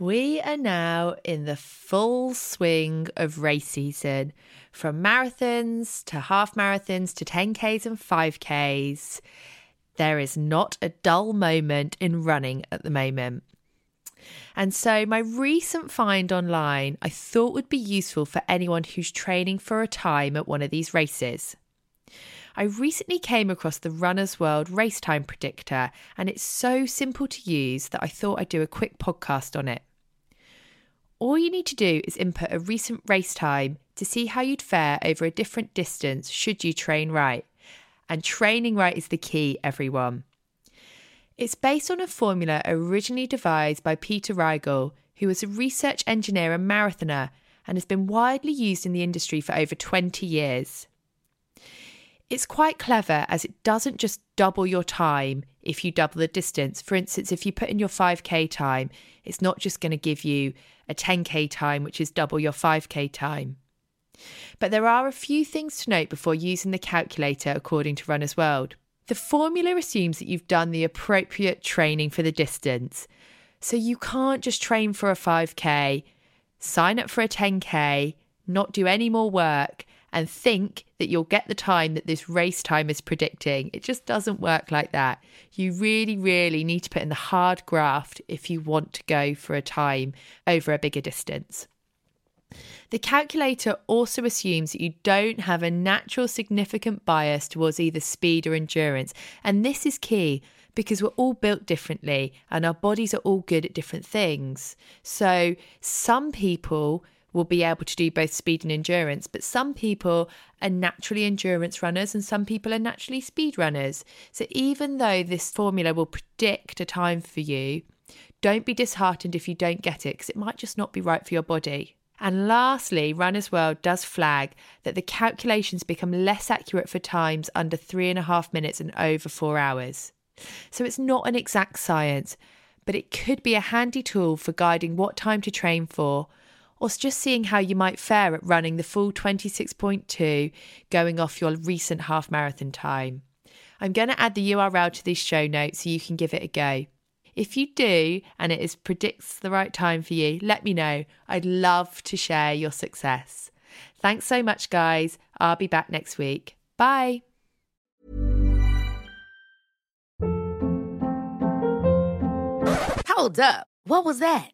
We are now in the full swing of race season from marathons to half marathons to 10Ks and 5Ks. There is not a dull moment in running at the moment. And so, my recent find online I thought would be useful for anyone who's training for a time at one of these races. I recently came across the Runner's World Race Time Predictor, and it's so simple to use that I thought I'd do a quick podcast on it. All you need to do is input a recent race time to see how you'd fare over a different distance should you train right. And training right is the key, everyone. It's based on a formula originally devised by Peter Riegel, who was a research engineer and marathoner and has been widely used in the industry for over 20 years. It's quite clever as it doesn't just double your time if you double the distance. For instance, if you put in your 5k time, it's not just going to give you a 10k time, which is double your 5k time. But there are a few things to note before using the calculator according to Runner's World. The formula assumes that you've done the appropriate training for the distance. So you can't just train for a 5k, sign up for a 10k, not do any more work, and think that you'll get the time that this race time is predicting. It just doesn't work like that. You really, really need to put in the hard graft if you want to go for a time over a bigger distance. The calculator also assumes that you don't have a natural significant bias towards either speed or endurance. And this is key because we're all built differently and our bodies are all good at different things. So some people will be able to do both speed and endurance. But some people are naturally endurance runners and some people are naturally speed runners. So even though this formula will predict a time for you, don't be disheartened if you don't get it because it might just not be right for your body. And lastly, Runner's World does flag that the calculations become less accurate for times under three and a half minutes and over four hours. So it's not an exact science, but it could be a handy tool for guiding what time to train for or just seeing how you might fare at running the full 26.2 going off your recent half marathon time. I'm going to add the URL to these show notes so you can give it a go. If you do and it is predicts the right time for you, let me know. I'd love to share your success. Thanks so much, guys. I'll be back next week. Bye. Hold up. What was that?